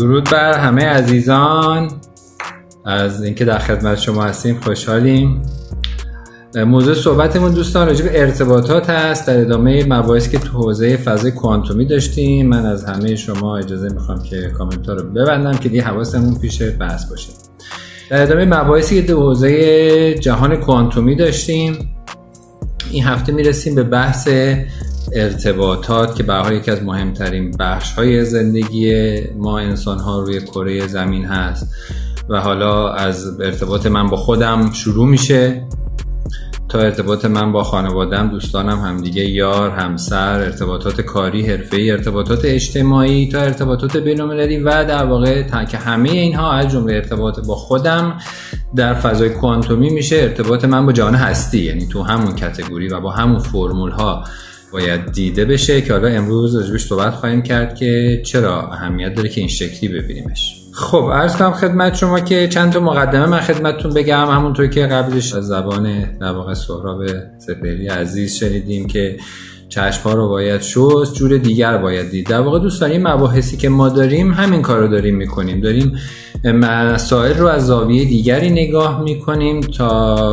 درود بر همه عزیزان. از اینکه در خدمت شما هستیم خوشحالیم. موضوع صحبتمون دوستان راجع به ارتباطات هست. در ادامه مباحثی که تو حوزه فضای کوانتومی داشتیم من از همه شما اجازه می‌خوام که کامنت رو ببندم که دیگه حواسمون پیش بحث باشه. در ادامه مباحثی که تو حوزه جهان کوانتومی داشتیم این هفته می‌رسیم به بحث ارتباطات که به یکی از مهمترین بخش های زندگی ما انسان ها روی کره زمین هست و حالا از ارتباط من با خودم شروع میشه تا ارتباط من با خانوادم دوستانم همدیگه یار همسر ارتباطات کاری حرفه‌ای ارتباطات اجتماعی تا ارتباطات بین‌المللی و در واقع تا که همه اینها از جمله ارتباط با خودم در فضای کوانتومی میشه. ارتباط من با جهان هستی یعنی تو همون کتگوری و با همون فرمول ها باید دیده بشه که حالا امروز راجبش صحبت خواهیم کرد که چرا اهمیت داره که این شکلی ببینیمش. خب عرض کنم خدمت شما که چند تا مقدمه من خدمتتون بگم. همونطور که قبلش از زبان در واقع سهراب سپهری عزیز شنیدیم که چشم رو باید شست جور دیگر باید دید. در واقع دوستان این مباحثی که ما داریم همین کار رو داریم می‌کنیم. داریم مسائل رو از زاویه دیگری نگاه می‌کنیم تا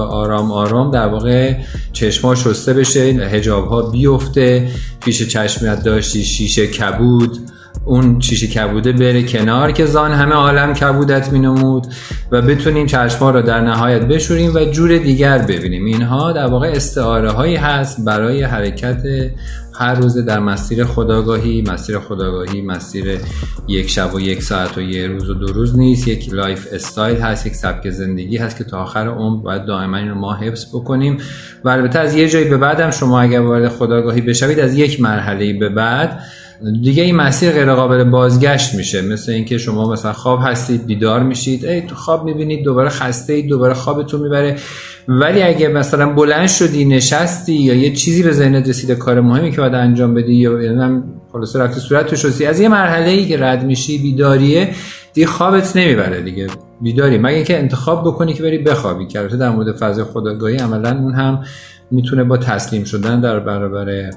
آرام آرام در واقع چشم ها شسته بشه حجاب ها بیفته پیش چشمت داشتی شیشه کبود. اون شیشه کبوده بره کنار که زان همه عالم کبودت مینمود و بتونیم چشما رو در نهایت بشوریم و جور دیگر ببینیم. اینها در واقع استعاره هایی هست برای حرکت هر روز در مسیر خودآگاهی. مسیر خودآگاهی مسیر یک شب و یک ساعت و یه روز و دو روز نیست. یک lifestyle هست یک سبک زندگی هست که تا آخر عمر باید دائما این رو ما حفظ بکنیم. و البته از یه جایی به بعدم شما اگر وارد خداگاهی بشوید از یک مرحله به بعد دیگه این مسیر غیر قابل بازگشت میشه. مثل اینکه شما مثلا خواب هستید بیدار میشید ای تو خواب می‌بینید دوباره خسته اید دوباره خوابتون می‌بره. ولی اگه مثلا بلند شدی نشستی یا یه چیزی به ذهنت رسیده کار مهمی که باید انجام بدی یا یعنی خلاص رفتی صورت شستی از یه مرحله ای که رد میشی بیداریه دیگه خوابت نمی‌بره دیگه. بیداری. مگه اینکه انتخاب بکنی که بری بخوابی. که در مورد فاز خداگاهی عملا اون هم می‌تونه با تسلیم شدن در برابر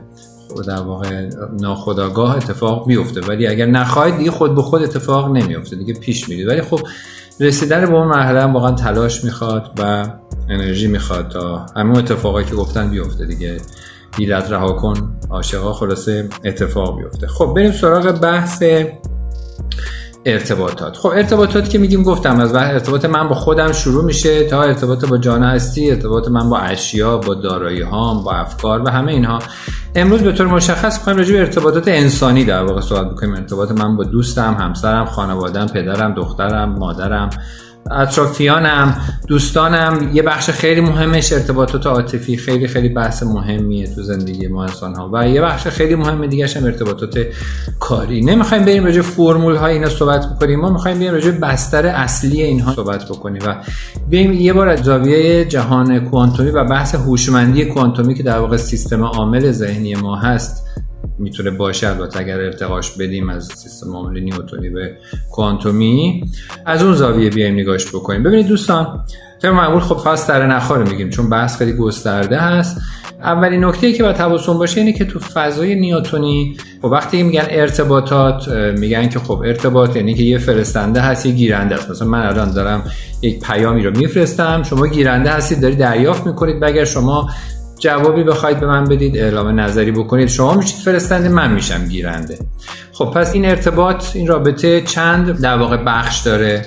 در واقع ناخداگاه اتفاق میفته ولی اگر نخواهید دیگه خود به خود اتفاق نمیفته دیگه پیش میرید. ولی خب رسیدن به اون مرحله واقعا تلاش می‌خواد و انرژی می‌خواد تا همه اتفاقایی که گفتن بیفته. دیگه دیلت رها کن عاشقا خلاصه اتفاق بیفته خب بریم سراغ بحث ارتباطات. خب ارتباطات که میگیم گفتم از ارتباط من با خودم شروع میشه تا ارتباط با جان هستی ارتباط من با اشیا با دارایی هام با افکار و همه اینها. امروز به طور مشخص می‌خوایم راجع به ارتباطات انسانی در واقع صحبت بکنیم. ارتباط من با دوستم همسرم خانوادم پدرم دخترم مادرم. اطرافیانم دوستانم. یه بخش خیلی مهمش ارتباطات عاطفی. خیلی خیلی بحث مهمیه تو زندگی ما انسان ها و یه بخش خیلی مهم دیگه هم ارتباطات کاری. نمی‌خوایم بریم راجع فرمول های اینا صحبت بکنیم. ما می‌خوایم بریم راجع بستر اصلی اینها صحبت بکنیم و بیایم یه بار از زاویه جهان کوانتومی و بحث هوشمندی کوانتومی که در واقع سیستم عامل ذهنی ما هست می‌تونه باشه. البته اگر ارتقاش بدیم از سیستم عامل نیوتونی به کوانتومی از اون زاویه بیایم نگاش بکنیم. ببینید دوستان طبق معمول خب فاست در نخا رو میگیم چون بحث خیلی گسترده هست. اولین نکته که باید حواستون باشه اینه که تو فضای نیوتونی خب وقتی میگن ارتباطات میگن که خب ارتباط یعنی که یه فرستنده هست یه گیرنده است مثلا من الان دارم یک پیامی رو میفرستم شما گیرنده هستید داری دریافت می‌کنید. اگر شما جوابی بخواید به من بدید اعلام نظری بکنید. شما میشید فرستنده من میشم گیرنده. خب پس این ارتباط این رابطه چند در واقع بخش داره؟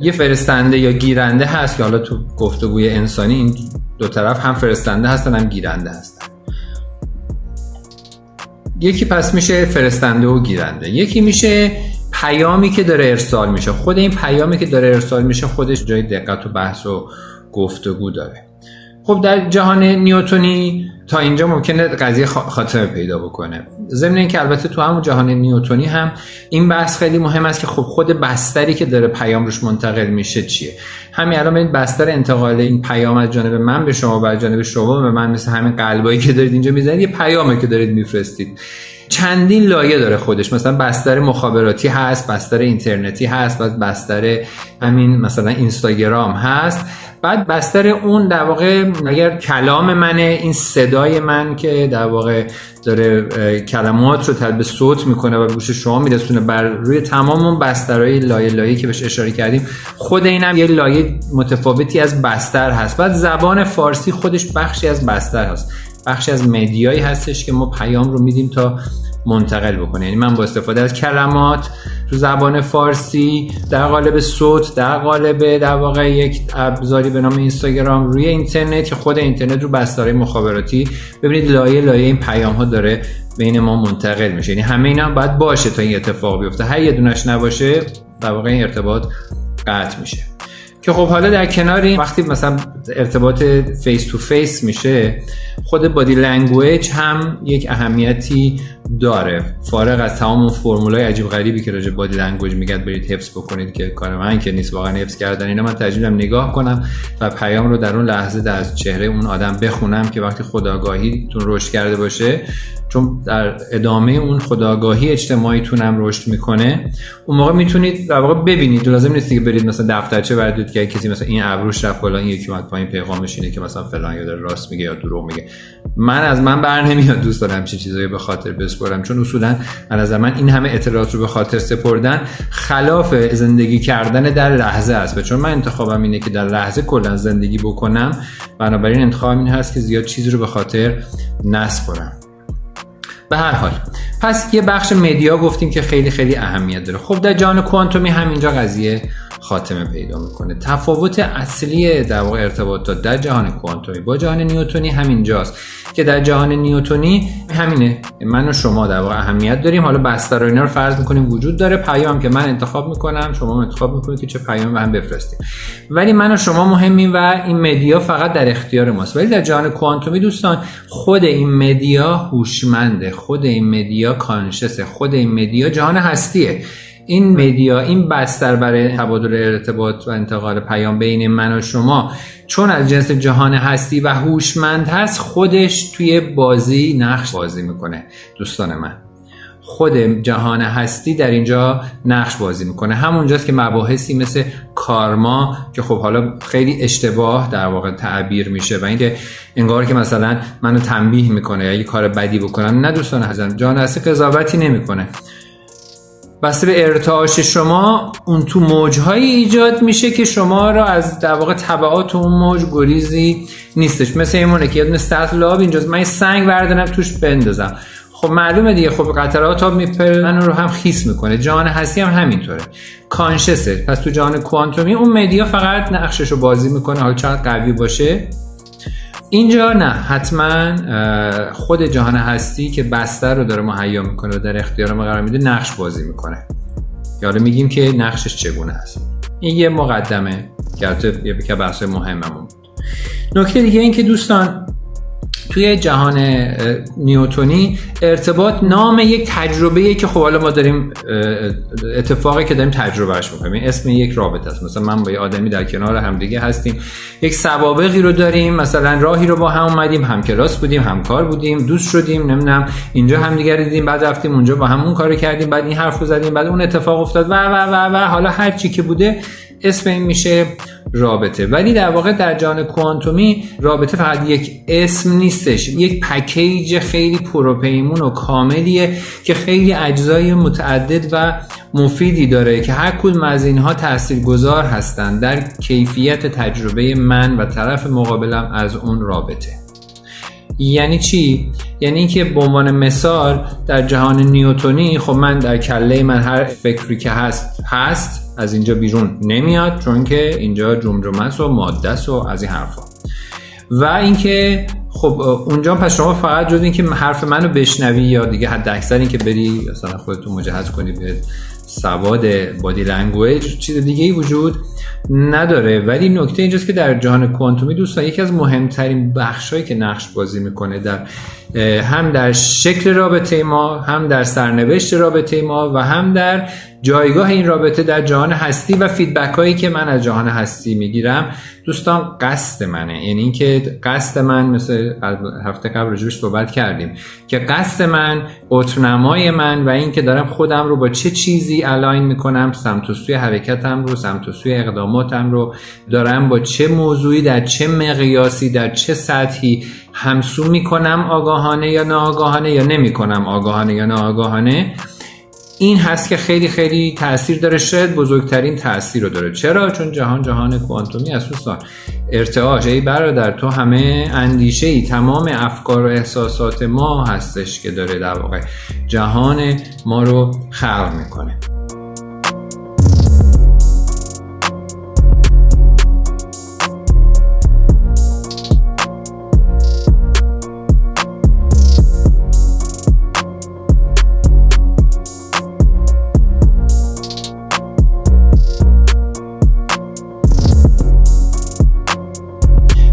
یه فرستنده یا گیرنده هست که حالا تو گفتگوی انسانی این دو طرف هم فرستنده هستن هم گیرنده هستن. یکی پس میشه فرستنده و گیرنده. یکی میشه پیامی که داره ارسال میشه. خود این پیامی که داره ارسال میشه خودش جای دقت و بحث و گفتگو داره. خب در جهان نیوتونی تا اینجا ممکنه قضیه خاتمه پیدا بکنه. ضمن اینکه البته تو همون جهان نیوتونی هم این بحث خیلی مهم است که خب خود بستری که داره پیام روش منتقل میشه چیه؟ همین الان این بستر انتقال این پیام از جانب من به شما و از جانب شما به من مثل همین قلبایی که دارید اینجا می‌زنید یه پیامه که دارید میفرستید. چندین لایه داره خودش. مثلا بستر مخابراتی هست بستر اینترنتی هست بستر همین مثلا اینستاگرام هست. بعد بستر اون در واقع اگر کلام منه این صدای من که در واقع داره کلمات رو تل به صوت می‌کنه و گوش شما میرسونه بر روی تمام اون بسترهای لایه لایه که بهش اشاره کردیم خود اینم یه لایه متفاوتی از بستر هست. بعد زبان فارسی خودش بخشی از بستر هست. بخشی از مدیایی هستش که ما پیام رو میدیم تا منتقل بکنه. یعنی من با استفاده از کلمات تو زبان فارسی در قالب صوت در قالب در واقع یک ابزاری به نام اینستاگرام روی اینترنت که خود اینترنت رو بستاره مخابراتی. ببینید لایه لایه این پیام ها داره بین ما منتقل میشه. یعنی همه اینا باید باشه تا این اتفاق بیفته. هر یه دونش نباشه در واقع این ارتباط قطع میشه. که خب حالا در کنار این وقتی مثلا ارتباط face to face میشه خود body language هم یک اهمیتی داره. فارغ از تمام اون فرمولای عجیب غریبی که راجع body language میگن برید حفظ بکنید که کار من که نیست واقعا حفظ کردن اینا من ترجیح نگاه کنم و پیام رو در اون لحظه در چهره اون آدم بخونم که وقتی خودآگاهیتون رشد کرده باشه چون در ادامه اون خودآگاهی اجتماعیتون هم رشد می‌کنه اون موقع می‌تونید در واقع ببینید لازم نیست که برید مثلا دفترچه بردید که کسی مثلا این ابروش رفت این یکی اومد پایین پیغامش اینه که مثلا فلان یا داره راست میگه یا دروغ میگه. من از من بر نمیاد دوست دارم چه چیزایی به خاطر بسپرم چون اصولا از من این همه اطلاعات رو به خاطر سپردن خلاف زندگی کردن در لحظه است. و چون من انتخابم اینه که در لحظه کلا زندگی بکنم بنابراین انتخابم این هست که زیاد چیزی رو به خاطر نسپرم. به هر حال. پس یه بخش مدیا گفتیم که خیلی خیلی اهمیت داره. خب در جهان کوانتومی همینجا قضیه خاتمه پیدا می‌کنه. تفاوت اصلی در واقع ارتباطات در جهان کوانتومی با جهان نیوتونی همینجاست که در جهان نیوتونی همینه. من و شما در واقع اهمیت داریم. حالا بستر اینا رو فرض می‌کنیم وجود داره. پیام که من انتخاب می‌کنم شما انتخاب می‌کنید که چه پیامی به هم بفرستیم ولی من و شما مهمیم و این مدیا فقط در اختیار ماست. ولی در جهان کوانتومی دوستان خود این مدیا هوشمنده خود این مدیا کانشسه خود این مدیا جهان هستیه. این مدیا این بستر برای تبادل ارتباط و انتقال پیام بین من و شما چون از جنس جهان هستی و هوشمند هست خودش توی بازی نقش بازی می‌کنه دوستان من. خود جهان هستی در اینجا نقش بازی می‌کنه. همونجاست که مباحثی مثل کارما که خب حالا خیلی اشتباه در واقع تعبیر میشه و اینکه انگار که مثلا منو تنبیه می‌کنه یا کار بدی بکنم. نه دوستان هستن جهان هستی قضاوتی نمی‌کنه. بسته به ارتعاش شما اون تو موجهایی ایجاد میشه که شما را از در واقع طبعات اون موج گریزی نیستش. مثل ایمونه که یه سطح لاب اینجاست. من سنگ بردارم توش بندازم. خب معلومه دیگه. خب قطرات ها میپرن رو هم خیس می‌کنه. جهان هستی هم همینطوره. کانشسه. پس تو جهان کوانتومی اون مدیا فقط نقشش رو بازی می‌کنه. حالا چقدر قوی باشه؟ اینجا نه حتما خود جهان هستی که بستر رو داره مهیا می‌کنه و در اختیار ما قرار میده نقش بازی می‌کنه. یا میگیم که نقشش چگونه است. این یه مقدمه که یه بحث مهممون. بود نکته دیگه این که دوستان توی جهان نیوتونی ارتباط نام یک تجربه که خب حالا ما داریم اتفاقی که داریم تجربهش می‌کنیم. اسم یک رابطه است. مثلا من با یه آدمی در کنار همدیگه هستیم. یک سوابقی رو داریم. مثلا راهی رو با هم اومدیم. هم کلاس بودیم همکار بودیم. دوست شدیم نمی‌دونم. اینجا همدیگه رو دیدیم بعد رفتیم اونجا با همون کارو کردیم. بعد این حرف رو زدیم. بعد اون اتفاق افتاد. و و و و حالا هر چی که بوده اسم این میشه رابطه. ولی در واقع در جان کوانتومی رابطه فقط یک اسم نیستش. یک پکیج خیلی پروپیمون و کاملیه که خیلی اجزای متعدد و مفیدی داره که هر کدوم از اینها تاثیرگذار هستند در کیفیت تجربه من و طرف مقابلم از اون رابطه. یعنی چی؟ یعنی اینکه به عنوان مثال در جهان نیوتونی خب من در کله من هر فکری که هست هست از اینجا بیرون نمیاد چون که اینجا جمجمه و ماده و از این حرفا. و اینکه خب اونجا پس شما فقط جز اینکه حرف منو بشنوی یا دیگه حد اکثر اینکه بری مثلا خودتون مجهز کنی به سواد body language چیز دیگه ای وجود نداره. ولی نکته اینجاست که در جهان کوانتومی دوستان یکی از مهمترین بخشهایی که نقش بازی می‌کنه در هم در شکل رابطه ما هم در سرنوشت رابطه ما و هم در جایگاه این رابطه در جهان هستی و فیدبک هایی که من از جهان هستی می‌گیرم. دوستان قصد منه. یعنی اینکه قصد من مثل هفته قبل رجوش صحبت کردیم که قصد من اترنمای من و اینکه دارم خودم رو با چه چیزی الاین می‌کنم سمت و سوی حرکتم رو سمت و سوی اقداماتم رو دارم با چه موضوعی در چه مقیاسی در چه سطحی همسو می‌کنم آگاهانه یا ناآگاهانه یا نمی‌کنم آگاهانه یا ناآگاهانه؟ این هست که خیلی خیلی تاثیر داره شاید بزرگترین تاثیر رو داره. چرا؟ چون جهان جهان کوانتومی از دوستان ارتعاش ای برادر تو همه اندیشه ای تمام افکار و احساسات ما هستش که داره در واقع جهان ما رو خلق می‌کنه.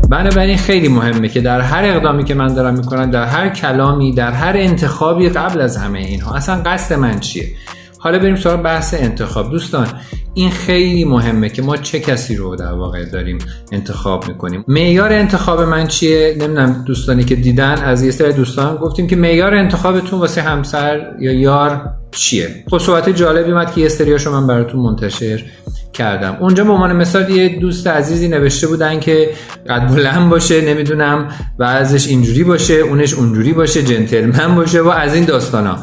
بنابراین خیلی مهمه که در هر اقدامی که من دارم می‌کنم در هر کلامی در هر انتخابی قبل از همه اینها اصلا قصد من چیه؟ حالا بریم سراغ بحث انتخاب. دوستان این خیلی مهمه که ما چه کسی رو در واقع داریم انتخاب می‌کنیم. معیار انتخاب من چیه؟ نمی‌دونم دوستانی که دیدن از یه سری دوستان گفتیم که معیار انتخابتون واسه همسر یا یار چیه؟ خب صحبت جالبی اومد که یه سریاشو من براتون منتشر کردم. اونجا به عنوان مثال یه دوست عزیزی نوشته بودن که قد بلند باشه نمی‌دونم و ازش اینجوری باشه اونش اونجوری باشه جنتلمن باشه و از این داستانا.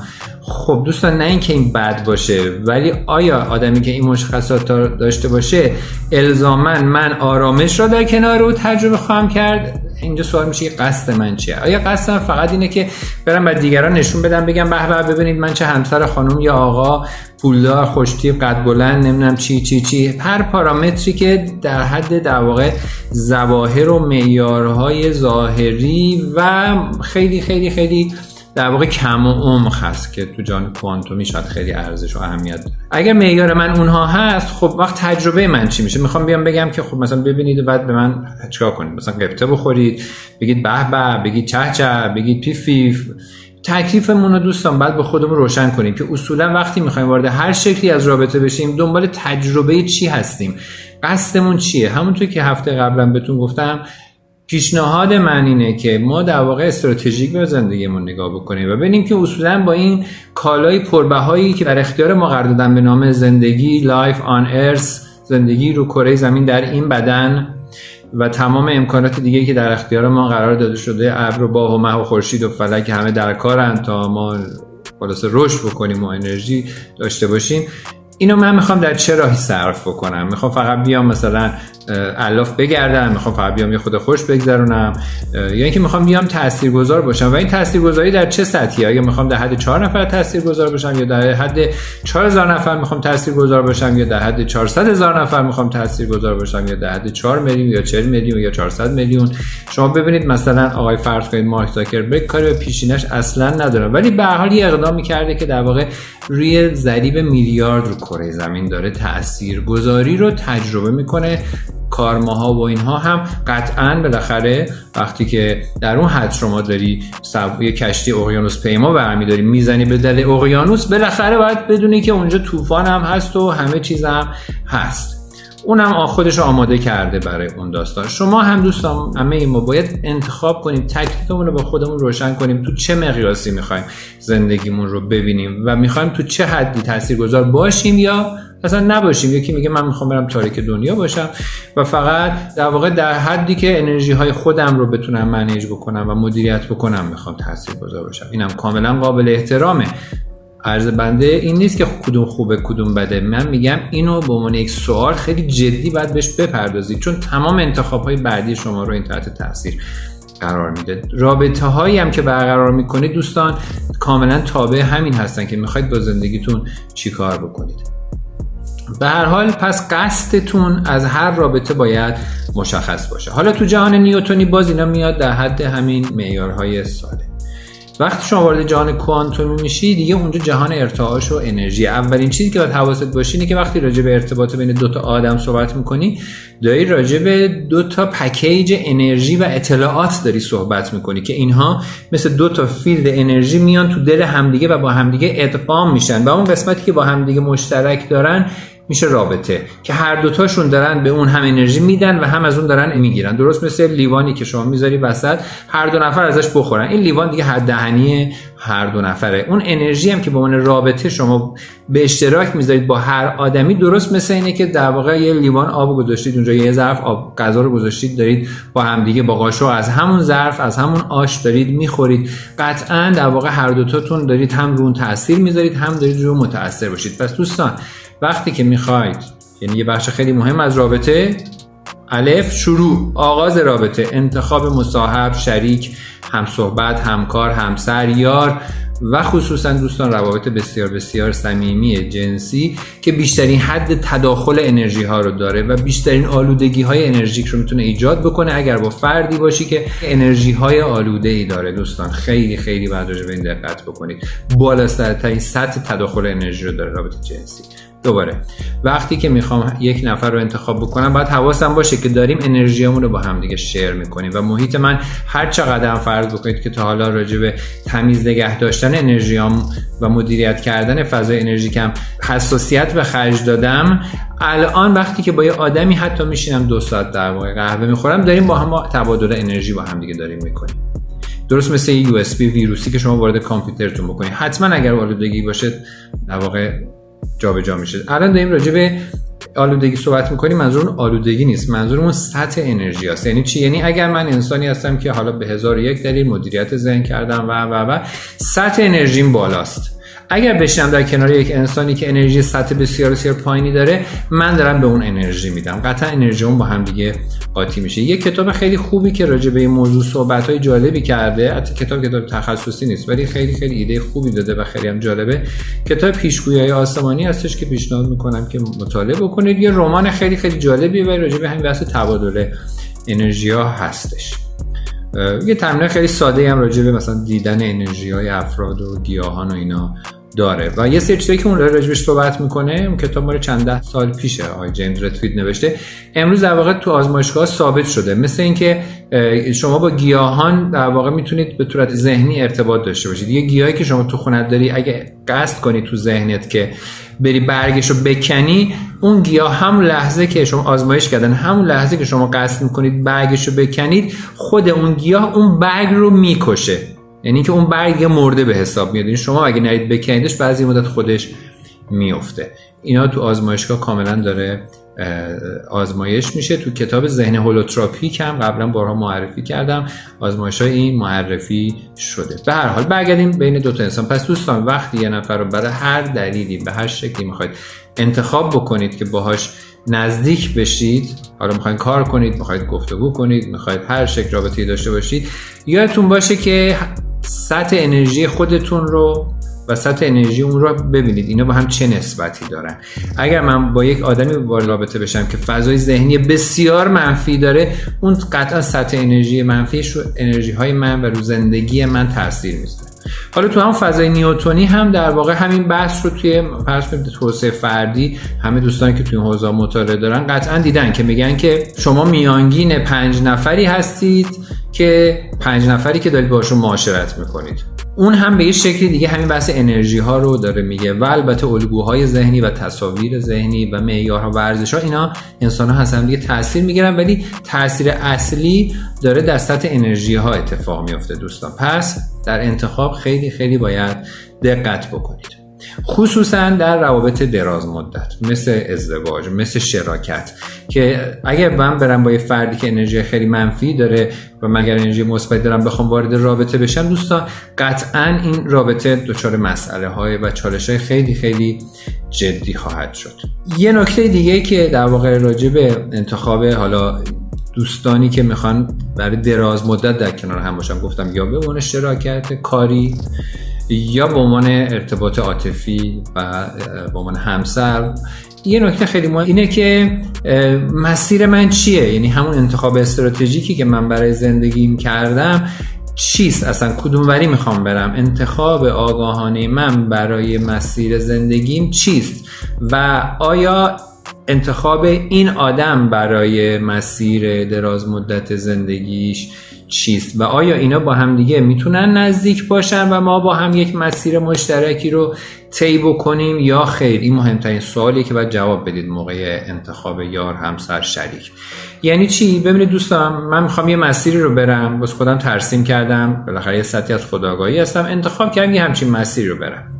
خب دوستان نه اینکه این بد باشه ولی آیا آدمی که این مشخصات داشته باشه الزاما من آرامش را در کنار او تجربه خواهم کرد؟ اینجا سوال میشه قصد من چیه؟ آیا قصد من فقط اینه که برم به دیگران نشون بدم بگم به به ببینید من چه همسر خانم یا آقا پولدار خوشتی قد بلند نمی‌دونم چی چی چی. هر پارامتری که در حد در واقع ظواهر و معیارهای ظاهری و خیلی خیلی خیلی در واقع کم و عمق هست که تو جان کوانتومی شاید خیلی ارزش و اهمیت داره. اگر معیار من اونها هست خب وقت تجربه من چی میشه؟ می‌خوام بیام بگم که خب مثلا ببینید و بعد به من چیکار کنید؟ مثلا قبطه بخورید بگید به به بگید چه چه بگید پیف پیف. تکلیفمون رو دوستان بعد به خودمون روشن کنیم که اصولا وقتی می‌خوایم وارد هر شکلی از رابطه بشیم دنبال تجربه چی هستیم؟ قصدمون چیه؟ همونطور که هفته قبلا بهتون گفتم پیشنهاد من اینه که ما در واقع استراتژیک به زندگیمون نگاه بکنیم و ببینیم که اصولا با این کالای پربهایی که در اختیار ما قرار دادن به نام زندگی life on Earth زندگی رو کره زمین در این بدن و تمام امکانات دیگه که در اختیار ما قرار داده شده ابر و باه و مه و خورشید و فلک همه در کارن تا ما خلاصه رشد بکنیم و انرژی داشته باشیم. اینو من می‌خوام در چه راهی صرف بکنم؟ می‌خوام فقط بیام مثلا الاف بگردم می‌خوام فقط بیام یه خود خوش بگذرونم یا اینکه می‌خوام بیام تاثیرگذار باشم. و این تاثیرگذاری در چه سطحی آیا می‌خوام در حد 4 نفر تاثیرگذار باشم یا در حد 4000 نفر می‌خوام تاثیرگذار باشم یا در حد 400 هزار نفر می‌خوام تاثیرگذار باشم یا در حد 4 میلیون یا 40 میلیون یا 400 میلیون؟ شما ببینید مثلا آقای فرض کنید مارک زاکربرگ کاری به پیشینش اصلا نداره ولی به هر حال یه اقدامی کرده که در واقع روی ضریب میلیارد رو کره زمین داره تاثیرگذاری رو تجربه می‌کنه. کارماها و اینها هم قطعا بالاخره وقتی که در اون حد شما داری یه کشتی اقیانوس پیما برمیداری می‌زنی به دل اقیانوس بالاخره باید بدونی که اونجا طوفان هم هست و همه چیز هم هست. اونم خودش آماده کرده برای اون داستان. شما هم دوستان همه ما باید انتخاب کنیم تکلیفمون رو با خودمون روشن کنیم. تو چه مقیاسی می‌خوایم زندگیمون رو ببینیم و می‌خوایم تو چه حدی تاثیرگذار باشیم یا اصلا نباشیم؟ یکی میگه من می‌خوام برم تاریک دنیا باشم و فقط در واقع در حدی که انرژی های خودم رو بتونم منیج بکنم و مدیریت بکنم می‌خوام تاثیرگذار باشم. اینم کاملا قابل احترامه. عرض بنده این نیست که کدوم خوبه کدوم بده. من میگم اینو به عنوان یک سوال خیلی جدی باید بهش بپردازید چون تمام انتخاب های بعدی شما رو این تحت تاثیر قرار میده. رابطه هایی هم که برقرار می‌کنید دوستان کاملا تابع همین هستن که می‌خواید با زندگیتون چیکار بکنید. به هر حال پس قصدتون از هر رابطه باید مشخص باشه. حالا تو جهان نیوتونی باز اینا میاد در حد همین معیارهای ساده. وقتی شما وارد جهان کوانتومی میشی دیگه اونجا جهان ارتعاش و انرژی. اولین چیزی که باید حواست باشه اینه که وقتی راجع به ارتباط بین دو تا آدم صحبت می‌کنی داری راجع به دو تا package انرژی و اطلاعات داری صحبت می‌کنی که اینها مثل دو تا field انرژی میان تو دل همدیگه و با همدیگه ادغام میشن. و اون قسمتی که با همدیگه مشترک دارن میشه رابطه که هر دوتاشون دارن به اون هم انرژی میدن و هم از اون دارن می‌گیرن. درست مثل لیوانی که شما می‌ذاری وسط هر دو نفر ازش بخورن. این لیوان دیگه هر دهنی هر دو نفره. اون انرژی هم که به عنوان رابطه شما به اشتراک می‌ذارید با هر آدمی درست مثل اینه که در واقع یه لیوان آب گذاشتید اونجا یه ظرف آب غذا رو گذاشتید دارید با همدیگه با قاشق از همون ظرف از همون آش دارید می‌خورید. قطعا در واقع هر دوتاتون دارید هم رو تاثیر می‌ذارید هم دارید رو متاثر باشید. پس دوستان وقتی که می‌خواید یعنی یه بخش خیلی مهم از رابطه الف شروع آغاز رابطه انتخاب مصاحب شریک همصحبت همکار همسر یار و خصوصا دوستان روابط بسیار بسیار صمیمی جنسی که بیشترین حد تداخل انرژی ها رو داره و بیشترین آلودگی های انرژیک رو می‌تونه ایجاد بکنه اگر با فردی باشی که انرژی های آلوده ای داره. دوستان خیلی خیلی باید به این دقت بکنید. بالاترین سطح تداخل انرژی رو داره رابطه جنسی. دوباره. وقتی که می‌خوام یک نفر رو انتخاب بکنم باید حواسم باشه که داریم انرژیامون رو با هم دیگه شیر می‌کنیم و محیط من هر چقدر هم فرض بکنید که تا حالا راجع به تمیز نگه داشتن انرژیام و مدیریت کردن فضای انرژیکم حساسیت به خرج دادم الان وقتی که با یه آدمی حتی میشینم دو ساعت در واقع قهوه می‌خورم داریم با هم تبادل انرژی با هم دیگه داریم می‌کنیم. درست مثل یو اس ویروسی که شما وارد کامپیوترتون بکنید. حتما اگر آلودگی باشه در واقع جابجا میشه. الان داریم راجع به آلودگی صحبت می‌کنیم منظور آلودگی نیست منظورمون سطح انرژی هست یعنی چی؟ یعنی اگر من انسانی هستم که حالا به هزار یک دلیل مدیریت ذهن کردم و و و سطح انرژیم بالاست. اگر بشینم در کنار یک انسانی که انرژی سطح بسیار بسیار پایینی داره من دارم به اون انرژی میدم. قطعا انرژی اون با هم دیگه قاطی میشه. یه کتاب خیلی خوبی که راجع به این موضوع صحبت های جالبی کرده حتی کتاب کتاب تخصصی نیست ولی خیلی خیلی ایده خوبی داده و خیلی هم جالبه. کتاب پیشگویی های آسمانی هستش که پیشنهاد می‌کنم که مطالعه بکنید. یه رمان خیلی خیلی جالبیه و راجع به همین بحث تبادل انرژی ها هستش یه تمرین خیلی ساده هم راجع به مثلا دیدن انرژی های افراد و گیاهان و اینا. داره. و یه سری چیزایی که اون راجبش صحبت می‌کنه اون کتاب مال چند ده سال پیشه. آقای جیمز رتوید نوشته. امروز در واقع تو آزمایشگاه ثابت شده. مثل اینکه شما با گیاهان در واقع می‌تونید به صورت ذهنی ارتباط داشته باشید. یه گیاهی که شما تو خونت داری اگه قصد کنی تو ذهنت که بری برگش رو بکنی اون گیاه همون لحظه که شما آزمایش کردن همون لحظه که شما قصد می‌کنید برگش رو بکنید خود اون گیاه اون برگ رو می‌کشه. یعنی که اون برگ مرده به حساب میاد. یعنی شما اگه نرید بکنیدش بعضی مدت خودش میفته. اینا تو آزمایشگاه کاملا داره آزمایش میشه. تو کتاب ذهن هولوتراپیک هم قبلا بارها معرفی کردم. آزمایش های این معرفی شده. به هر حال برگردیم بین دو تا انسان. پس دوستان وقتی یه نفر رو برای هر دلیلی به هر شکلی می‌خواید انتخاب بکنید که باهاش نزدیک بشید حالا می‌خواید کار کنید می‌خواید گفتگو کنید می‌خواید هر شکل رابطه داشته باشید یادتون باشه که سطح انرژی خودتون رو و سطح انرژی اون رو ببینید. اینا با هم چه نسبتی دارن؟ اگر من با یک آدمی وارد رابطه بشم که فضای ذهنی بسیار منفی داره اون قطعا سطح انرژی منفیش رو انرژی های من و رو زندگی من تاثیر می‌ذاره. حالا تو هم فضای نیوتونی هم در واقع همین بحث رو توی فرض توسعه فردی همه دوستانی که توی حوزه مطالعه دارن قطعا دیدن که میگن که شما میانگین پنج نفری هستید که پنج نفری که دارید باشون معاشرت می‌کنید. اون هم به یه شکلی دیگه همین بحث انرژی ها رو داره میگه و البته الگوهای ذهنی و تصاویر ذهنی و معیارها و ها اینا انسان ها هستن دیگه تاثیر می‌گیرن ولی تاثیر اصلی داره در سطح انرژی ها اتفاق میفته دوستان. پس در انتخاب خیلی خیلی باید دقت بکنید. خصوصا در روابط دراز مدت مثل ازدواج مثل شراکت که اگر من برم با یه فردی که انرژی خیلی منفی داره و مگر انرژی مثبت دارم بخوام وارد رابطه بشم دوستان قطعا این رابطه دچار مسئله های و چالش های خیلی خیلی جدی خواهد شد. یه نکته دیگه که در واقع راجع به انتخاب حالا دوستانی که می‌خوان برای دراز مدت در کنار هم باشم گفتم یا به عنوان شراکت کاری یا به عنوان ارتباط عاطفی و به عنوان همسر. یه نکته خیلی مهم اینه که مسیر من چیه؟ یعنی همون انتخاب استراتژیکی که من برای زندگیم کردم چیست؟ اصلا کدوم وری می‌خوام برم؟ انتخاب آگاهانه من برای مسیر زندگیم چیست؟ و آیا انتخاب این آدم برای مسیر دراز مدت زندگیش چیست و آیا اینا با هم دیگه می‌تونن نزدیک باشن و ما با هم یک مسیر مشترکی رو طی بکنیم یا خیر؟ این مهمترین سوالیه که باید جواب بدید موقع انتخاب یار همسر شریک. یعنی چی؟ ببینید دوستان من می‌خوام یه مسیری رو برم. بس خودم ترسیم کردم. بالاخره یه سطحی از خداگاهی هستم. انتخاب کردم یه همچین مسیری رو برم.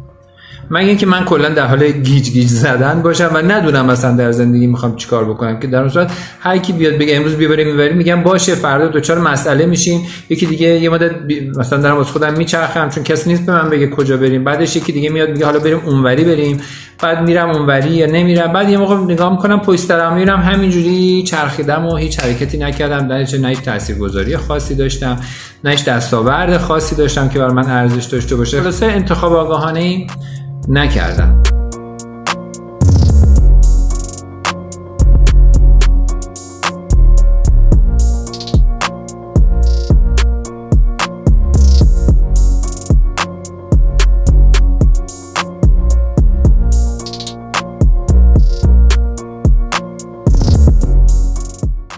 مگه اینکه من کلا در حال گیج گیج زدن باشم و ندونم مثلا در زندگی می‌خوام چیکار بکنم. که در اون صورت هر کی بیاد بگه امروز بیبریم می‌بریم میگم باشه فردا دوچار مسئله میشیم. یکی دیگه یه مدت مثلا دارم از خودم میچرخم چون کسی نیست به من بگه کجا بریم. بعدش یکی دیگه میاد میگه حالا بریم اونوری بریم. بعد میرم اونوری یا نمیرم. بعد یه موقع نگاه می‌کنم پشت سرم میرم. همینجوری چرخیدم و هیچ حرکتی نکردم. در نه هیچ تاثیرگذاری خاصی داشتم نه هیچ دستاورد خاصی داشتم که بر من ارزش داشته باشه. خلاصه انتخاب آگاهانه نکردم.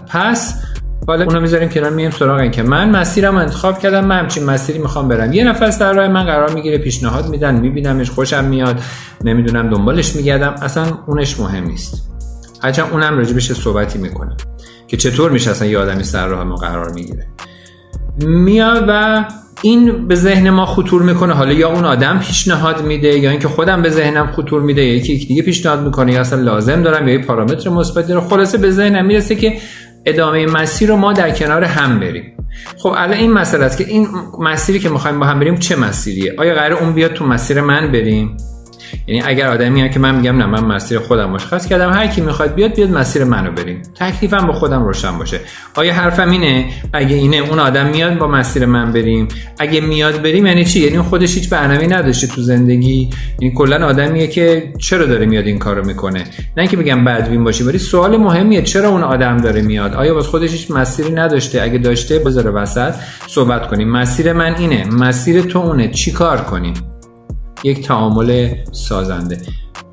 پس حالا اونو می‌ذاریم کنار میایم سراغ این که من مسیرم رو انتخاب کردم من همچین مسیری می‌خوام برم. یه نفر در راه من قرار می‌گیره پیشنهاد میدن میبینمش خوشم میاد نمی‌دونم دنبالش میگردم. اصلا اونش مهم نیست. هرچند اونم راجبش صحبتی می‌کنه که چطور میشه اصلا یه آدمی سر راه ما قرار می‌گیره. میاد و این به ذهن ما خطور می‌کنه. حالا یا اون آدم پیشنهاد میده یا اینکه خودم به ذهنم خطور میده یا یکی دیگه پیشنهاد می‌کنه یا اصلا لازم دارم یا یه پارامتر مثبت داره خلاصه به ذهنم می‌رسه که ادامه مسیر رو ما در کنار هم بریم. خب الان این مسئله است که این مسیری که می‌خوایم با هم بریم چه مسیریه؟ آیا قرار اون بیاد تو مسیر من بریم؟ یعنی اگر آدمی که من میگم نه من مسیر خودم مشخص کردم هر کی می‌خواد بیاد بیاد مسیر منو بریم. تکلیفم با خودم روشن باشه. آیا حرفم اینه؟ اگه اینه اون آدم میاد با مسیر من بریم. اگه میاد بریم یعنی چی؟ یعنی خودش هیچ برنامه‌ای نداشته تو زندگی. این کلا آدمیه که چرا داره میاد این کارو می‌کنه؟ نه اینکه بگم بدبین باشی ولی سوال مهمیه چرا اون آدم داره میاد؟ آیا واسه خودش هیچ مسیری نداشته؟ اگه داشته بذاره وسط صحبت کنیم. مسیر من اینه. مسیر تو اونه. چیکار کنیم؟ یک تعامل سازنده.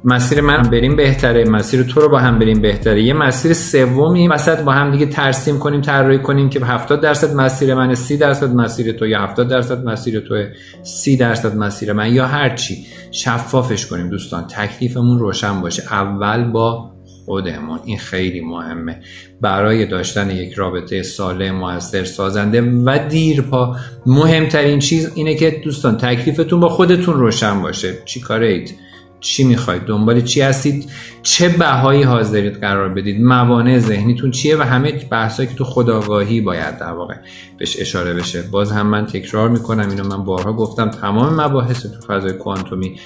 مسیر من بریم بهتره مسیر تو رو با هم بریم بهتره. یه مسیر سومی وسط با هم دیگه ترسیم کنیم طراحی کنیم که 70 درصد مسیر من 30 درصد مسیر تو یا 70 درصد مسیر تو 30 درصد مسیر من یا هر چی. شفافش کنیم دوستان تکلیفمون روشن باشه. اول با خودمون. این خیلی مهمه. برای داشتن یک رابطه سالم موثر سازنده و دیرپا مهمترین چیز اینه که دوستان تکلیفتون با خودتون روشن باشه. چی کارید چی می‌خواید؟ دنبال چی هستید؟ چه بهایی حاضرید قرار بدید؟ موانع ذهنیتون چیه و همه بحثایی که تو خداگاهی باید در واقع بهش اشاره بشه. باز هم من تکرار می‌کنم اینو. من بارها گفتم تمام مباحث تو فضای کوانتومی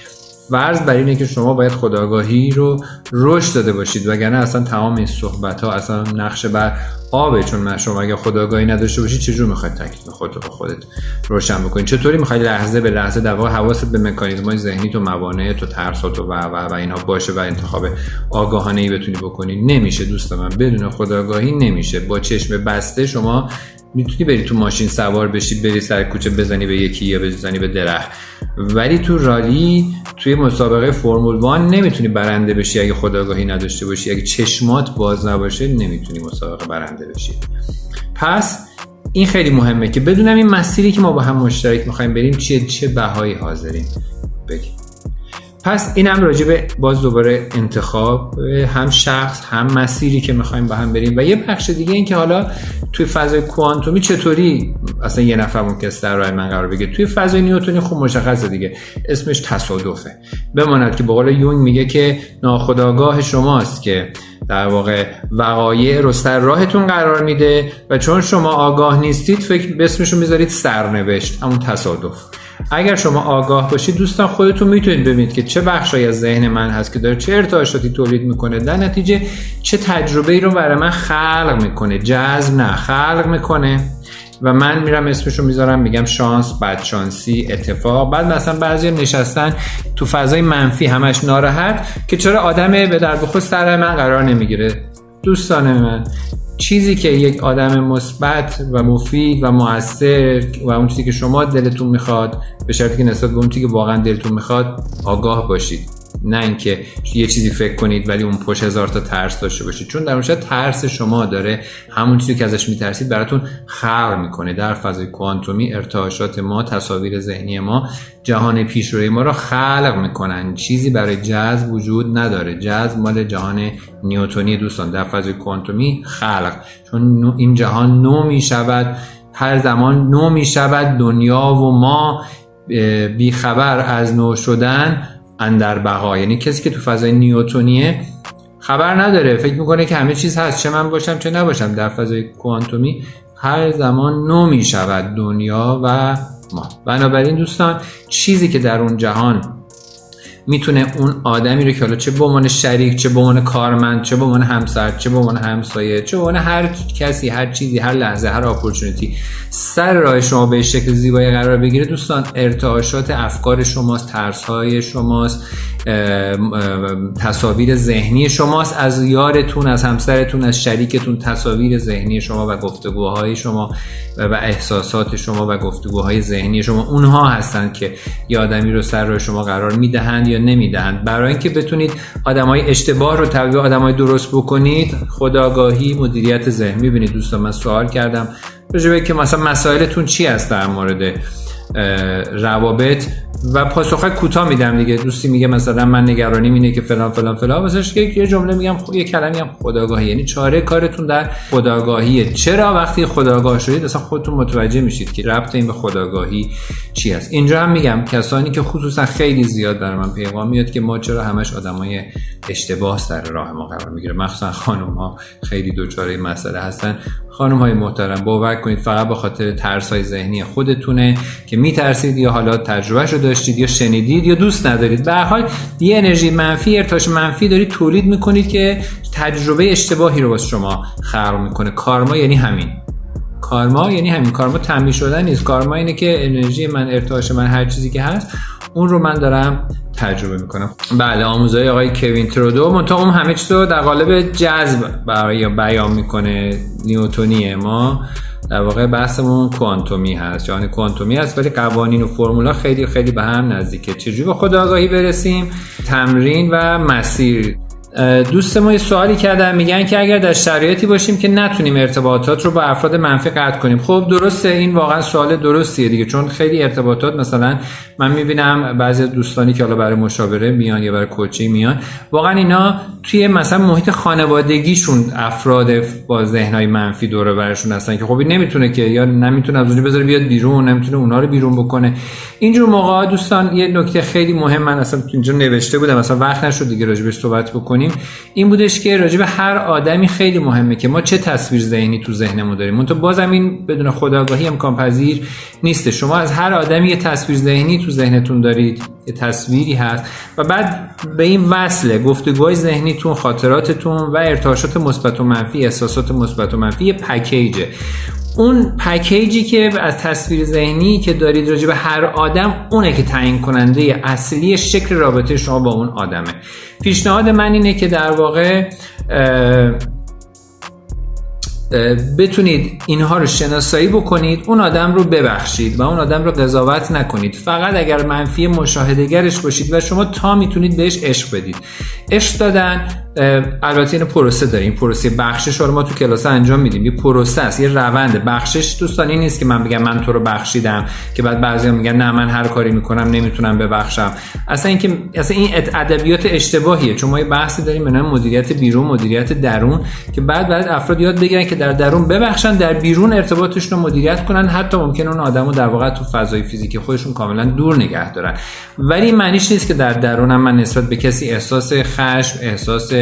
فرض بر اینه که شما باید خداگاهی رو رشد داده باشید وگرنه اصلا تمام این صحبت ها اصلا نقشه بر آبه. چون شما اگر خداگاهی نداشته باشید چجور می‌خواید تکلیف خودت رو خودت روشن بکنید؟ چطوری می‌خواید لحظه به لحظه در واقع حواست به مکانیزم های ذهنی تو موانع تو ترسات و و و اینها باشه و انتخاب آگاهانه ای بتونی بکنید نمیشه دوست من بدون خداگاهی نمیشه. با چشم بسته شما می‌تونی بری تو ماشین سوار بشی بری سر کوچه بزنی به یکی یا بزنی به درخت. ولی تو رالی توی مسابقه فرمول وان نمی‌تونی برنده بشی. اگه خداگاهی نداشته باشی اگه چشمات باز نباشه نمی‌تونی مسابقه برنده بشی. پس این خیلی مهمه که بدونم این مسیری که ما با هم مشترک می‌خوایم بریم چیه چه بهایی حاضریم بگیم پس این هم راجع باز دوباره انتخاب هم شخص هم مسیری که می‌خوایم با هم بریم. و یه بخش دیگه این که حالا توی فضای کوانتومی چطوری اصلا یه نفر ممکن است در راه من قرار بگه توی فضای نیوتونی خوب مشخصه دیگه. اسمش تصادفه. بماند که به قول یونگ میگه که ناخداگاه شماست که در واقع وقایع رو سر راهتون قرار میده و چون شما آگاه نیستید فکر به اسمشو می‌ذارید سرنوشت همون تصادف. اگر شما آگاه باشید دوستان خودتون می‌تونید ببینید که چه بخشی از ذهن من هست که داره چه ارتعاشاتی تولید می‌کنه. در نتیجه چه تجربه ای رو برای من خلق می‌کنه. جذب نه خلق می‌کنه. و من میرم اسمشو می‌ذارم میگم شانس بدشانسی اتفاق. بعد مثلا بعضی نشستن تو فضای منفی همش ناراحت که چرا آدم به در بخور سر من قرار نمی‌گیره؟ دوستان من چیزی که یک آدم مثبت و مفید و موثر و اون چیزی که شما دلتون می‌خواد به شرطی که نسبت به اون چیزی که واقعا دلتون می‌خواد آگاه باشید. نه اینکه یه چیزی فکر کنید ولی اون پشت هزار تا ترس داشته باشید. چون در اون ترس شما داره همون چیزی که ازش میترسید براتون خلق می‌کنه. در فضای کوانتومی ارتعاشات ما تصاویر ذهنی ما جهان پیشروی ما را خلق می‌کنن. چیزی برای جذب وجود نداره. جذب مال جهان نیوتونی دوستان. در فضای کوانتومی خلق. چون این جهان نو می‌شود هر زمان نو می‌شود دنیا و ما بیخبر از نو شدن اندر بقا یعنی کسی که تو فضای نیوتونیه خبر نداره. فکر می‌کنه که همه چیز هست. چه من باشم چه نباشم. در فضای کوانتومی هر زمان نو می شود دنیا و ما. بنابراین دوستان چیزی که در اون جهان می‌تونه اون آدمی رو که حالا چه به عنوان شریک چه به عنوان کارمند چه به عنوان همسر چه به عنوان همسایه چه به عنوان هر کسی هر چیزی هر لحظه هر اپورتونتی سر راه شما به شکل زیبایی قرار بگیره. دوستان ارتعاشات افکار شماست ترس های شماست تصاویر ذهنی شماست. از یارتون از همسرتون از شریکتون تصاویر ذهنی شما و گفتگوهای شما و احساسات شما و گفتگوهای ذهنی شما. اونها هستند که یه آدمی رو سر راه شما قرار می‌دهند یا نمی‌دهند. برای اینکه بتونید آدمای اشتباه رو تبدیل آدمای درست بکنید خداگاهی مدیریت ذهن. می‌بینید دوستان من سوال کردم. راجبه که مثلا مسائلتون چی هست در مورد روابط؟ و پاسخ کوتاه میدم دیگه. دوستی میگه مثلا من نگرانیم اینه که فلان فلان فلان. واسش یه جمله میگم یه کلمه میگم خداگاهی. یعنی چاره کارتون در خداگاهیه چرا وقتی خداگاه شدید اصلا خودتون متوجه میشید که ربط این به خداگاهی چی هست؟ اینجا هم میگم کسانی که خصوصا خیلی زیاد برای من پیغام میاد که ما چرا همش آدمای اشتباه سر راه ما قرار می‌گیره. مخصوصا خانم ها خیلی دوچاره مسئله هستن. خانم های محترم باور کنید فقط به خاطر ترس های ذهنی خودتونه که میترسید یا حالا تجربه رو داشتید یا شنیدید یا دوست ندارید. به حال یه انرژی منفی ارتاش منفی دارید تولید می‌کنید که تجربه اشتباهی رو واسه شما خلق می‌کنه. کارما یعنی همین. کارما یعنی همین کارما تنبیه شدن نیست. کارما اینه که انرژی من ارتعاش من هر چیزی که هست اون رو من دارم تجربه می‌کنم. بله آموزهای آقای کوین ترودو منتها اون همه چیز رو در قالب جذب برای بیان می‌کنه. نیوتونیه. ما در واقع بحثمون کوانتومی هست. جهان کوانتومی هست ولی قوانین و فرمولا خیلی خیلی به هم نزدیکه. چجوری به خود آگاهی برسیم؟ تمرین و مسیر. دوست ما یه سوالی کردن میگن که اگر در شرایطی باشیم که نتونیم ارتباطات رو با افراد منفی قطع کنیم. خب درسته این واقعا سوال درستیه دیگه چون خیلی ارتباطات مثلا من می‌بینم بعضی دوستانی که حالا برای مشاوره میان یا برای کوچی میان واقعا اینا توی مثلا محیط خانوادگیشون افراد با ذهنهای منفی دور برشون هستن که خب این نمی‌تونه که یا نمی‌تونه از اونجا بذاره بیاد بیرون نمی‌تونه اونا رو بیرون بکنه. اینجور موقع دوستان یه نکته خیلی مهم من اصلا اینجا نوشته بودم مثلا وقت نشد دیگه راجبش صحبت بکنیم. این بودش که راجع هر آدمی خیلی مهمه که ما چه تصویر ذهنی تو ذهنمون داریم. تو بازم این بدون خداگاهی امکان پذیر نیست. شما از هر آدمی یه تصویر ذهنی تو ذهنتون دارید. یه تصویری هست. و بعد به این وصله گفتگوهای ذهنیتون خاطراتتون و ارتعاشات مثبت و منفی احساسات مثبت و منفی یه پکیجه. اون پکیجی که از تصویر ذهنی که دارید راجع به هر آدم اونه که تعیین کننده اصلی شکل رابطه شما با اون آدمه. پیشنهاد من اینه که در واقع بتونید اینها رو شناسایی بکنید اون آدم رو ببخشید و اون آدم رو قضاوت نکنید. فقط اگر منفی مشاهدهگرش باشید و شما تا می‌تونید بهش عشق بدید. عشق دادن البته این پروسه داره. این پروسه بخشش رو ما تو کلاس انجام میدیم. یه پروسه است یه روند. بخشش دوستان نیست که من بگم من تو رو بخشیدم که بعد بعضی میگن نه من هر کاری می‌کنم نمی‌تونم ببخشم. اصلا اینکه اصلا این ادبیات اشتباهیه. چون ما یه بحثی داریم به مدیریت بیرون مدیریت درون که بعد بعد افراد یاد بگیرن که در درون ببخشن در بیرون ارتباطشون رو مدیریت کنن. حتی ممکن اون آدمو در واقع تو فضای فیزیکی خودشون کاملا دور نگه دارن. ولی معنیش نیست که در درونم من نسبت به کسی احساس خشم احساس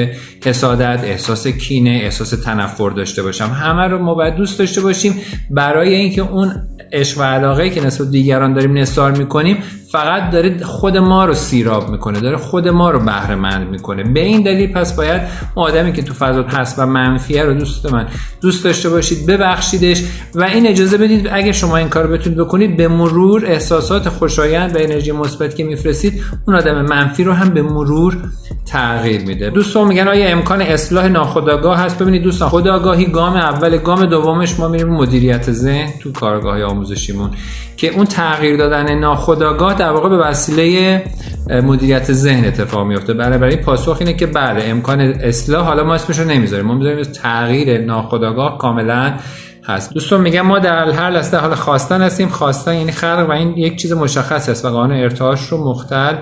حسادت احساس کینه احساس تنفر داشته باشم. همه رو ما باید دوست داشته باشیم. برای اینکه اون عشق و علاقه که نسبت دیگران داریم نثار می‌کنیم فقط داره خود ما رو سیراب می‌کنه داره خود ما رو بهره مند می‌کنه. به این دلیل پس باید آدمی که تو فضا هست و منفیه رو دوست من دوست داشته باشید ببخشیدش و این اجازه بدید اگه شما این کار بتونید بکنید به مرور احساسات خوشایند و انرژی مثبت که میفرستید اون آدم منفی رو هم به مرور تغییر میده. دوستان میگن آیا امکان اصلاح ناخودآگاه هست؟ ببینید دوستان خودآگاهی گام اول گام دومش ما میریم مدیریت ذهن تو کارگاه آموزشیمون که اون تغییر دادن ناخودآگاه در واقع به وسیله مدیریت ذهن اتفاق میفته برای برای پاسخ اینه که بله امکان اصلاح حالا ما اسمش رو نمی‌ذاریم. ما می‌ذاریم تغییر ناخودآگاه کاملا هست. دوستان میگم ما در هر لحظه حال خواستن هستیم. خواستن یعنی خلق و این یک چیز مشخص است و قانون ارتعاش رو مختل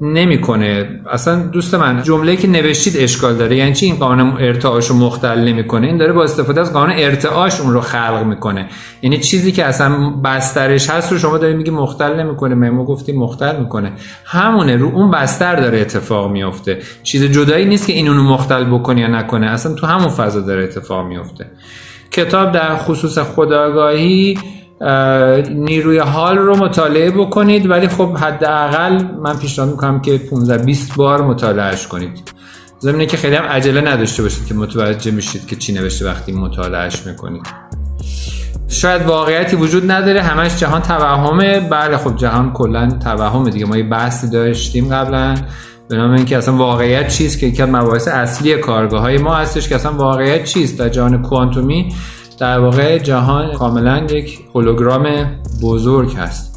نمی‌کنه. اصلا دوست من جمله که نوشتید اشکال داره. یعنی چی این قانون ارتعاش رو مختل نمی‌کنه؟ این داره با استفاده از قانون ارتعاش اون رو خلق می‌کنه. یعنی چیزی که اصلا بسترش هست رو شما دارید میگی مختل نمی‌کنه. ما گفتیم مختل می‌کنه. همونه رو اون بستر داره اتفاق میفته چیز جدایی نیست که این اونو مختل بکنه یا نکنه. اصلا تو همون فضا داره اتفاق میفته کتاب در خصوص خداگاهی نیروی حال رو مطالعه بکنید ولی خب حداقل من پیشنهاد می‌کنم که 15 20 بار مطالعهش کنید. زمینه که خیلی هم عجله نداشته باشید که متوجه میشید که چی نوشته وقتی مطالعهش می‌کنید. شاید واقعیتی وجود نداره همش جهان توهمه. بله خب جهان کلا توهمه دیگه. ما یه بحثی داشتیم قبلا. به نام اینکه اصلا واقعیت چیست که یکی از مباحث اصلی کارگاه های ما هستش که اصلا واقعیت چیست در جهان کوانتومی در واقع جهان کاملا یک هولوگرام بزرگ هست.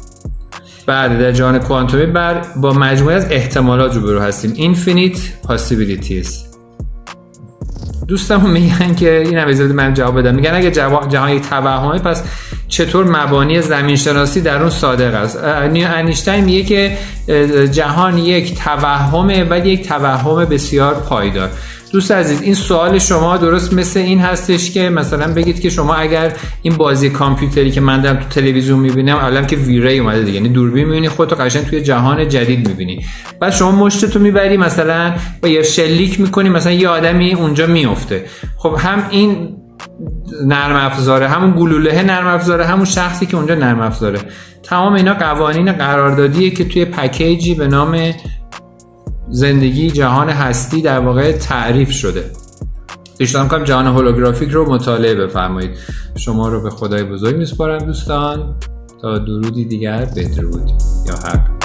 بعد در جهان کوانتومی بر با مجموعه از احتمالات روبرو هستیم. Infinite possibilities. دوستم میگن که این هم من جواب بدم. میگن اگه جهان یک توهمه پس چطور مبانی زمین شناسی در اون صادق است؟ انیشتین میگه که جهان یک توهمه ولی یک توهم بسیار پایدار. دوست عزیز این سوال شما درست مثل این هستش که مثلا بگید که شما اگر این بازی کامپیوتری که من دارم تو تلویزیون می‌بینم الان که ویری اومده دیگه. یعنی دوربین می‌بینی خودتو قشنگ توی جهان جدید می‌بینی. بعد شما مشتتو می‌بری مثلا با یه شلیک می‌کنی مثلا یه آدمی اونجا میفته خب هم این نرم افزاره همون گلوله نرم افزاره همون شخصی که اونجا نرم افزاره. تمام اینا قوانین قراردادیه که توی پکیجی به نام زندگی جهان هستی در واقع تعریف شده. پیشنهاد کنم جهان هولوگرافیک رو مطالعه بفرمایید. شما رو به خدای بزرگ میسپارم دوستان. تا درودی دیگر بدرود یا حق.